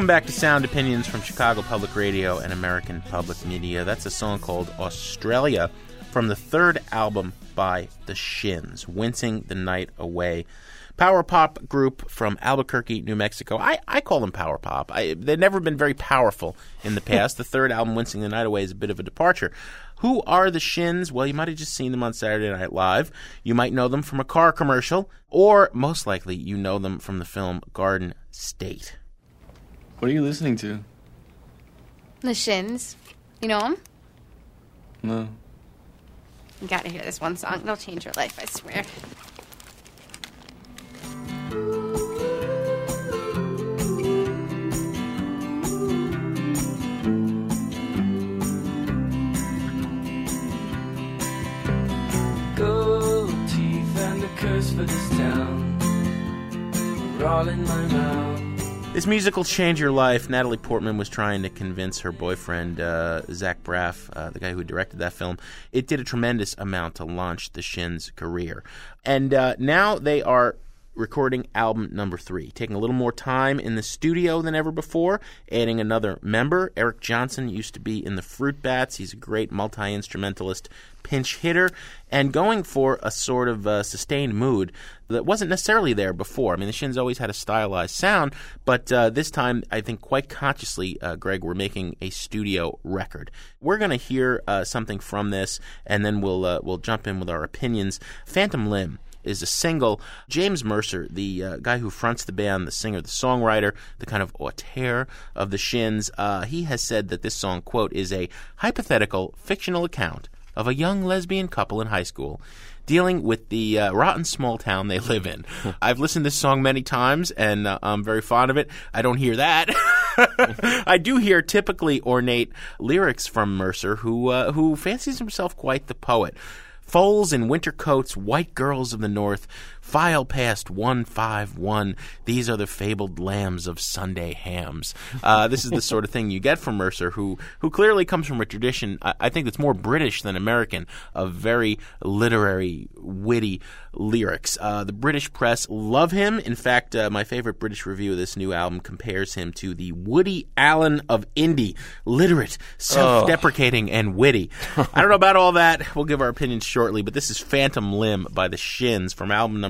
Welcome back to Sound Opinions from Chicago Public Radio and American Public Media. That's a song called Australia from the third album by The Shins, Wincing the Night Away. Power pop group from Albuquerque, New Mexico. I, I call them power pop. I, they've never been very powerful in the past. the third album, Wincing the Night Away, is a bit of a departure. Who are the Shins? Well, you might have just seen them on Saturday Night Live. You might know them from a car commercial, or most likely, you know them from the film Garden State. What are you listening to? The Shins. You know them? No. You gotta hear this one song. It'll change your life, I swear. Gold teeth and a curse for this town. We're all in my mouth. This music will change your life. Natalie Portman was trying to convince her boyfriend, uh, Zach Braff, uh, the guy who directed that film. It did a tremendous amount to launch the Shins' career. And uh, now they are recording album number three, taking a little more time in the studio than ever before, adding another member. Eric Johnson used to be in the Fruit Bats. He's a great multi instrumentalist pinch hitter, and going for a sort of uh, sustained mood that wasn't necessarily there before. I mean, the Shins always had a stylized sound, but uh, this time, I think quite consciously, uh, Greg, we're making a studio record. We're going to hear uh, something from this, and then we'll uh, we'll jump in with our opinions. Phantom Limb is a single. James Mercer, the uh, guy who fronts the band, the singer, the songwriter, the kind of auteur of the Shins, uh, he has said that this song, quote, is a hypothetical, fictional account of a young lesbian couple in high school dealing with the uh, rotten small town they live in. [LAUGHS] I've listened to this song many times and uh, I'm very fond of it. I don't hear that. [LAUGHS] I do hear typically ornate lyrics from Mercer, who uh, who fancies himself quite the poet. Foals in winter coats, white girls of the north, file past 151. These are the fabled lambs of Sunday hams. Uh, this is the sort of thing you get from Mercer, who, who clearly comes from a tradition, I, I think, that's more British than American, of very literary, witty lyrics. Uh, the British press love him. In fact, uh, my favorite British review of this new album compares him to the Woody Allen of indie, literate, self-deprecating, and witty. I don't know about all that. We'll give our opinions shortly, but this is Phantom Limb by the Shins from album number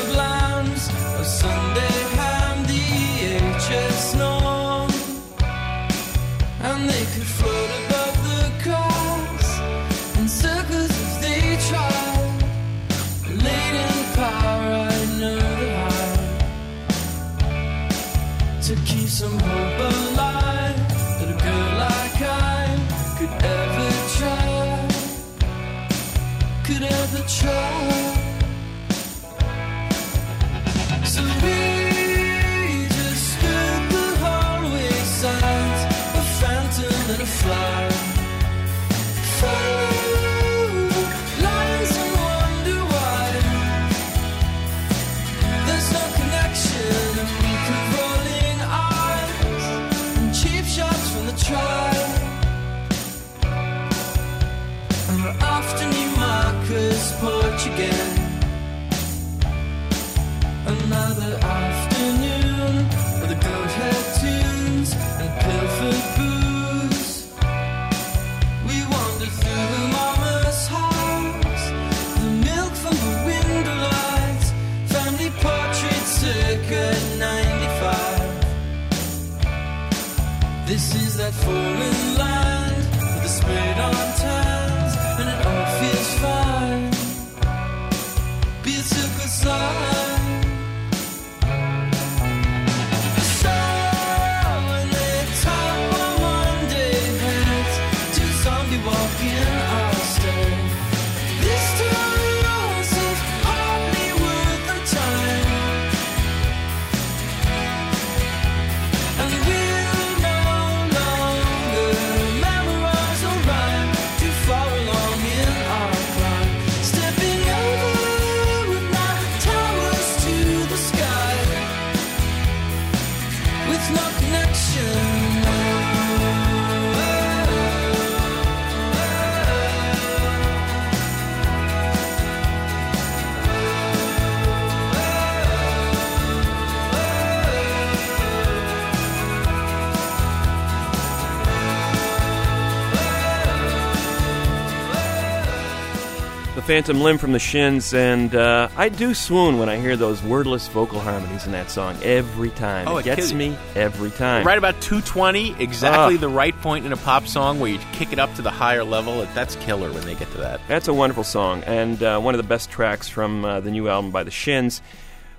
Phantom Limb from the Shins, and uh, I do swoon when I hear those wordless vocal harmonies in that song every time. Oh, it it gets me every time. Right about 220, exactly Ah. the right point in a pop song where you kick it up to the higher level. That's killer when they get to that. That's a wonderful song, and uh, one of the best tracks from uh, the new album by the Shins.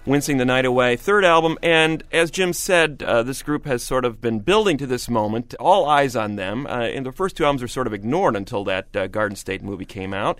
Wincing the Night Away, third album, and as Jim said, uh, this group has sort of been building to this moment. All eyes on them. Uh, and the first two albums were sort of ignored until that uh, Garden State movie came out.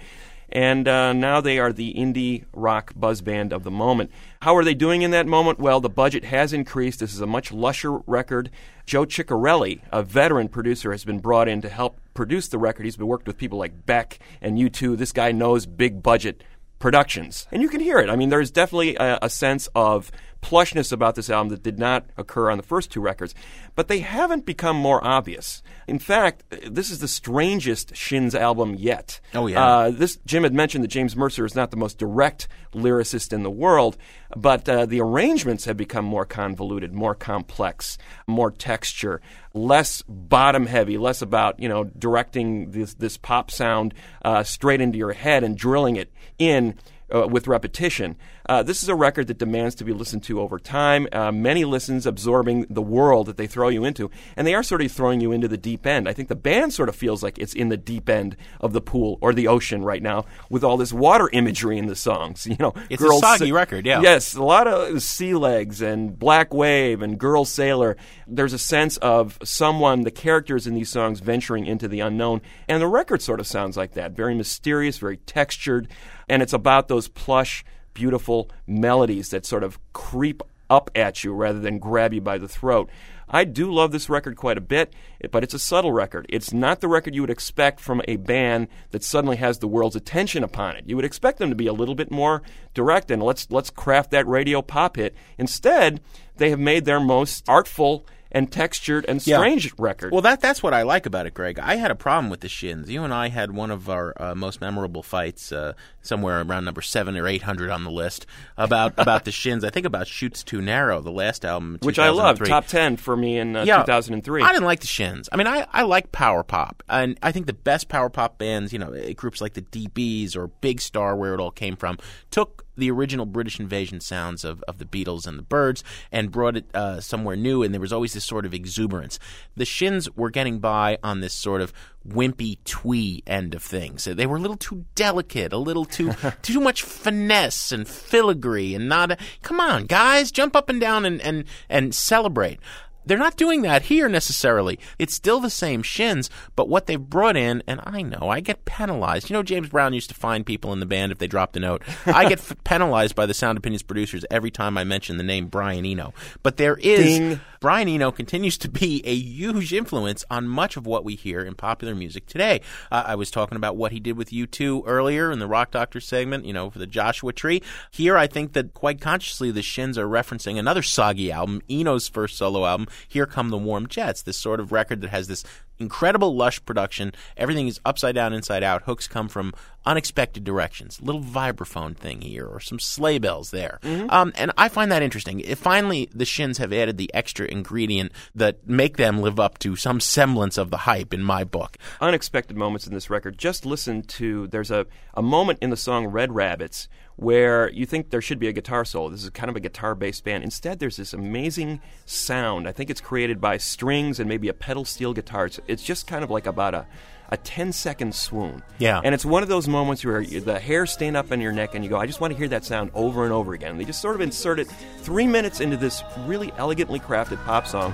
And uh, now they are the indie rock buzz band of the moment. How are they doing in that moment? Well, the budget has increased. This is a much lusher record. Joe Chiccarelli, a veteran producer, has been brought in to help produce the record. He's been worked with people like Beck and U2. This guy knows big budget productions. And you can hear it. I mean, there's definitely a, a sense of plushness about this album that did not occur on the first two records, but they haven't become more obvious. In fact, this is the strangest Shins album yet. Oh, yeah. Uh, this Jim had mentioned that James Mercer is not the most direct lyricist in the world, but uh, the arrangements have become more convoluted, more complex, more texture, less bottom heavy, less about you know directing this this pop sound uh, straight into your head and drilling it in uh, with repetition. Uh, this is a record that demands to be listened to over time. Uh, many listens absorbing the world that they throw you into, and they are sort of throwing you into the deep end. I think the band sort of feels like it's in the deep end of the pool or the ocean right now with all this water imagery in the songs. [LAUGHS] You know, It's a soggy record, yeah. Yes, a lot of sea legs and black wave and girl sailor. There's a sense of someone, the characters in these songs venturing into the unknown, and the record sort of sounds like that. Very mysterious, very textured, and it's about those plush, beautiful melodies that sort of creep up at you rather than grab you by the throat. I do love this record quite a bit, but it's a subtle record. It's not the record you would expect from a band that suddenly has the world's attention upon it. You would expect them to be a little bit more direct and let's let's craft that radio pop hit. Instead, they have made their most artful and textured and Yeah. strange record. Well, that that's what I like about it, Greg. I had a problem with the Shins. You and I had one of our uh, most memorable fights, uh, somewhere around number seven or eight hundred on the list, about about the [LAUGHS] Shins. I think about "Chutes Too Narrow," the last album, which I love. 2003. Top 10 for me in uh, Yeah, 2003. I didn't like the Shins. I mean, I, I like power pop, and I think the best power pop bands, you know, eh, groups like the DBs or Big Star, where it all came from, took the original British invasion sounds of, of the Beatles and the Byrds and brought it uh, somewhere new, and there was always this sort of exuberance. The Shins were getting by on this sort of wimpy twee end of things. They were a little too delicate, a little too [LAUGHS] too much finesse and filigree, and not. A, come on, guys, jump up and down and and and celebrate. They're not doing that here necessarily. It's still the same shins, but what they've brought in, and I know I get penalized. You know, James Brown used to find people in the band if they dropped a note. I get f- [LAUGHS] penalized by the Sound Opinions producers every time I mention the name Brian Eno. But there is Ding. Brian Eno continues to be a huge influence on much of what we hear in popular music today. Uh, I was talking about what he did with U2 earlier in the Rock Doctor segment, you know, for the Joshua Tree. Here, I think that quite consciously the Shins are referencing another soggy album, Eno's first solo album, Here Come the Warm Jets, this sort of record that has this incredible lush production. Everything is upside down, inside out. Hooks come from unexpected directions. Little vibraphone thing here, or some sleigh bells there. Um, and I find that interesting. It, finally, the Shins have added the extra ingredient that make them live up to some semblance of the hype in my book. unexpected moments in this record. Just listen to there's a, a moment in the song Red Rabbits where you think there should be a guitar solo. This is kind of a guitar based band. Instead, there's this amazing sound. I think it's created by strings and maybe a pedal steel guitar. It's, it's just kind of like about a, a 10 second swoon. Yeah. And it's one of those moments where the hair stand up on your neck and you go, I just want to hear that sound over and over again. They just sort of insert it three minutes into this really elegantly crafted pop song.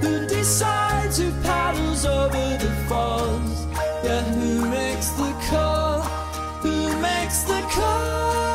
Who decides who paddles over the falls? Yeah, who makes the call? Who makes the call?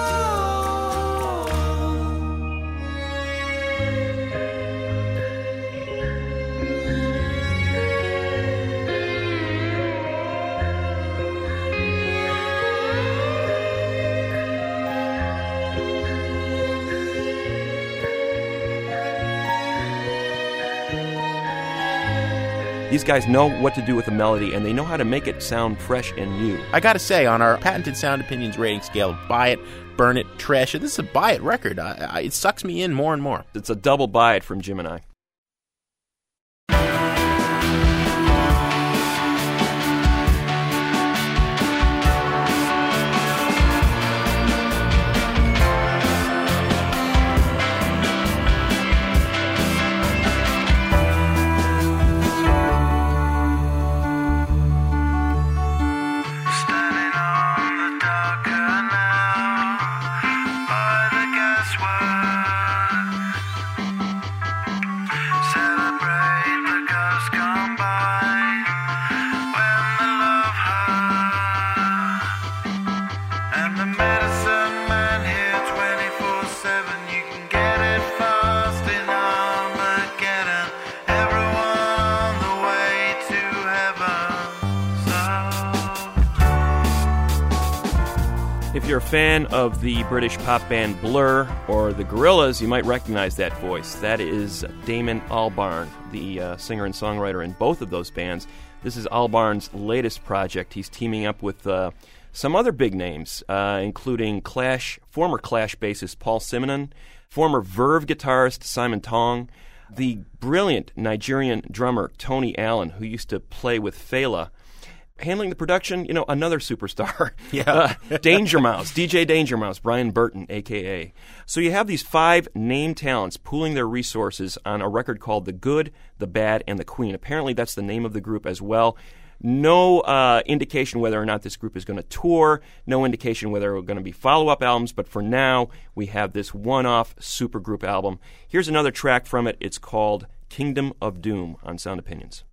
These guys know what to do with a melody and they know how to make it sound fresh and new. I gotta say, on our patented Sound Opinions rating scale, buy it, burn it, trash it. This is a buy it record. I, I, it sucks me in more and more. It's a double buy it from Jim and I. fan of the British pop band Blur or the Gorillaz, you might recognize that voice. That is Damon Albarn, the uh, singer and songwriter in both of those bands. This is Albarn's latest project. He's teaming up with uh, some other big names, uh, including Clash, former Clash bassist Paul Simonon, former Verve guitarist Simon Tong, the brilliant Nigerian drummer Tony Allen, who used to play with Fela. Handling the production, you know, another superstar. [LAUGHS] Yeah. Uh, Danger Mouse, DJ Danger Mouse, Brian Burton, aka. So you have these five named talents pooling their resources on a record called The Good, The Bad, and The Queen. Apparently, that's the name of the group as well. No uh, indication whether or not this group is going to tour, no indication whether are going to be follow up albums, but for now, we have this one off supergroup album. Here's another track from it. It's called Kingdom of Doom on Sound Opinions.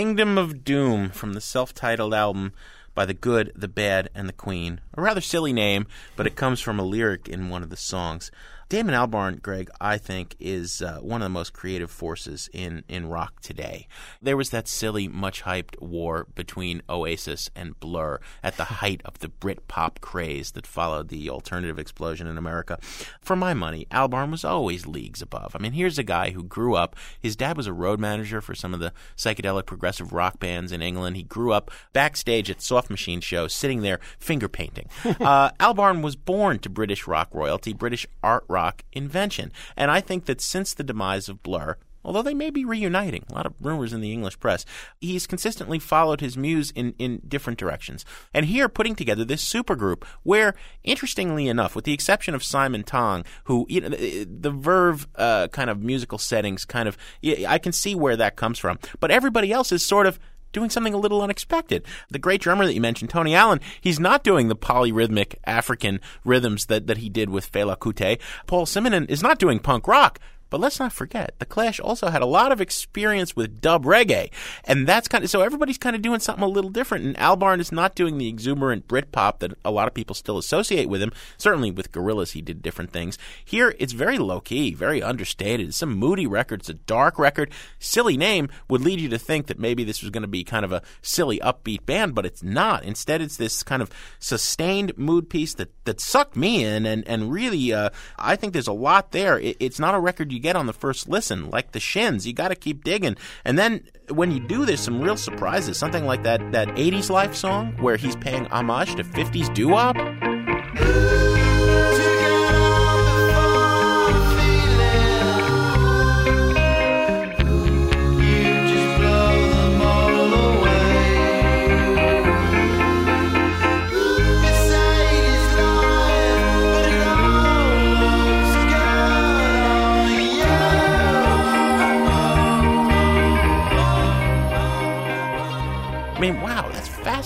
Kingdom of Doom from the self titled album by The Good, The Bad, and The Queen. A rather silly name, but it comes from a lyric in one of the songs. Damon Albarn, Greg, I think, is uh, one of the most creative forces in, in rock today. There was that silly, much hyped war between Oasis and Blur at the [LAUGHS] height of the Brit pop craze that followed the alternative explosion in America. For my money, Albarn was always leagues above. I mean, here's a guy who grew up, his dad was a road manager for some of the psychedelic progressive rock bands in England. He grew up backstage at Soft Machine shows, sitting there finger painting. [LAUGHS] uh, Albarn was born to British rock royalty, British art rock invention. And I think that since the demise of Blur, although they may be reuniting, a lot of rumors in the English press, he's consistently followed his muse in, in different directions. And here, putting together this supergroup, where, interestingly enough, with the exception of Simon Tong, who, you know, the, the Verve uh, kind of musical settings kind of, I can see where that comes from. But everybody else is sort of doing something a little unexpected. The great drummer that you mentioned, Tony Allen, he's not doing the polyrhythmic African rhythms that, that he did with Fela Kuti. Paul Simonon is not doing punk rock. But let's not forget, The Clash also had a lot of experience with dub reggae. And that's kind of, so everybody's kind of doing something a little different. And Albarn is not doing the exuberant Britpop that a lot of people still associate with him. Certainly with Gorillaz, he did different things. Here, it's very low key, very understated. It's some moody record. It's a dark record. Silly name would lead you to think that maybe this was going to be kind of a silly, upbeat band, but it's not. Instead, it's this kind of sustained mood piece that, that sucked me in. And, and really, uh, I think there's a lot there. It, it's not a record you get on the first listen, like the Shins. You got to keep digging. And then when you do, there's some real surprises. Something like that that 80s Life song where he's paying homage to 50s doo wop.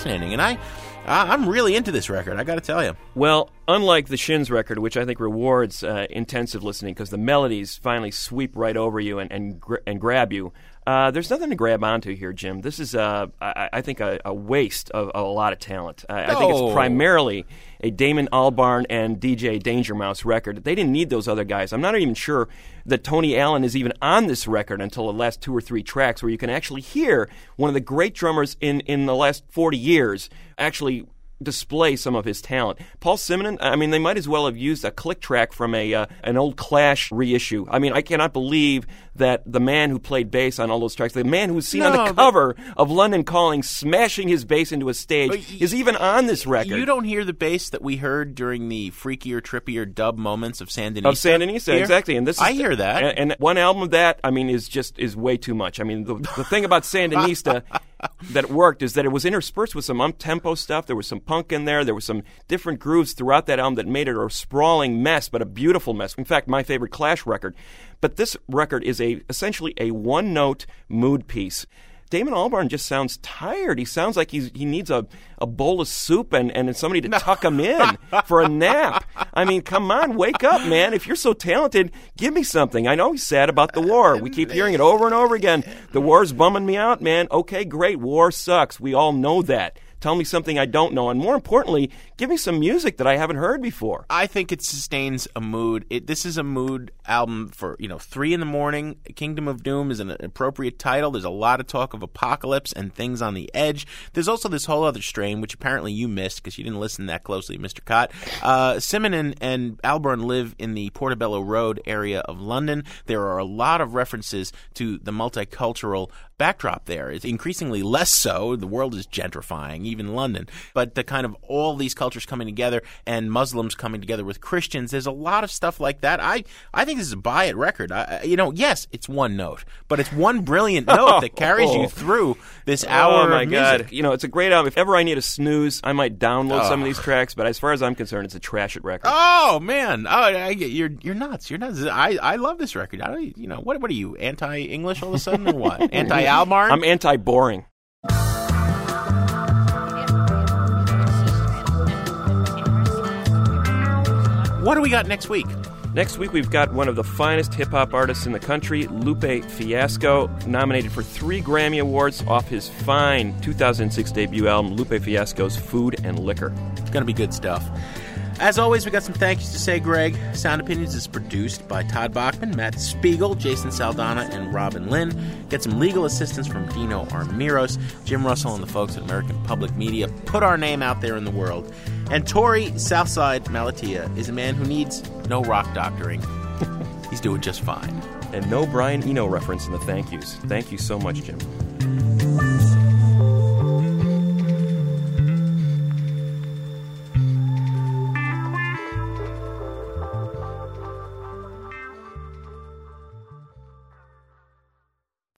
Fascinating, and I, I'm really into this record. I got to tell you. Well, unlike the Shins record, which I think rewards uh, intensive listening because the melodies finally sweep right over you and and, gr- and grab you. Uh, there's nothing to grab onto here, Jim. This is, uh, I, I think, a, a waste of, of a lot of talent. I, I think it's primarily a Damon Albarn and DJ Danger Mouse record. They didn't need those other guys. I'm not even sure that Tony Allen is even on this record until the last two or three tracks, where you can actually hear one of the great drummers in, in the last 40 years actually display some of his talent. Paul Simonon, I mean, they might as well have used a click track from a uh, an old Clash reissue. I mean, I cannot believe that the man who played bass on all those tracks, the man who was seen on the cover of London Calling, smashing his bass into a stage, is even on this record. You don't hear the bass that we heard during the freakier, trippier dub moments of Sandinista. of Sandinista, Here? exactly. And this is, I hear that. And, and one album of that, I mean, is just is way too much. I mean, the, the thing about Sandinista [LAUGHS] that worked is that it was interspersed with some up tempo stuff. There was some punk in there. There was some different grooves throughout that album that made it a sprawling mess, but a beautiful mess. In fact, my favorite Clash record. But this record is a essentially a one note mood piece. Damon Albarn just sounds tired. He sounds like he's, he needs a, a bowl of soup and, and somebody to tuck him in for a nap. I mean, come on, wake up, man. If you're so talented, give me something. I know he's sad about the war. We keep hearing it over and over again. The war's bumming me out, man. Okay, great. War sucks. We all know that. Tell me something I don't know. And more importantly, give me some music that I haven't heard before. I think it sustains a mood. It, this is a mood album for you know three in the morning. Kingdom of Doom is an appropriate title. There's a lot of talk of apocalypse and things on the edge. There's also this whole other strain, which apparently you missed because you didn't listen that closely, Mr. Kot. Uh, Simonon, and Albarn live in the Portobello Road area of London. There are a lot of references to the multicultural backdrop there. It's increasingly less so. The world is gentrifying, even London. But the kind of all these cultures coming together and Muslims coming together with Christians. There's a lot of stuff like that. I I think this is a buy it record. I, you know, yes, it's one note, but it's one brilliant [LAUGHS] note that carries you oh. through this hour Oh my god! You know, it's a great album. If ever I need a snooze, I might download some of Oh. these ah. tracks. But as far as I'm concerned, it's a trash it record. Oh man! Oh, I, you're you're nuts. You're nuts. I, I love this record. I don't, you know what? What are you anti English all of a sudden or what? [LAUGHS] anti Albarn? I'm anti-boring. What do we got next week? Next week, we've got one of the finest hip hop artists in the country, Lupe Fiasco, nominated for three Grammy Awards off his fine 2006 debut album, Lupe Fiasco's Food and Liquor. It's going to be good stuff. As always, we got some thank yous to say, Greg. Sound Opinions is produced by Todd Bachman, Matt Spiegel, Jason Saldanha, and Robin Lynn. Get some legal assistance from Dino Armiros, Jim Russell, and the folks at American Public Media. Put our name out there in the world. And Torey Southside Malatia is a man who needs no rock doctoring. [LAUGHS] He's doing just fine. And no Brian Eno reference in the thank yous. Thank you so much, Jim.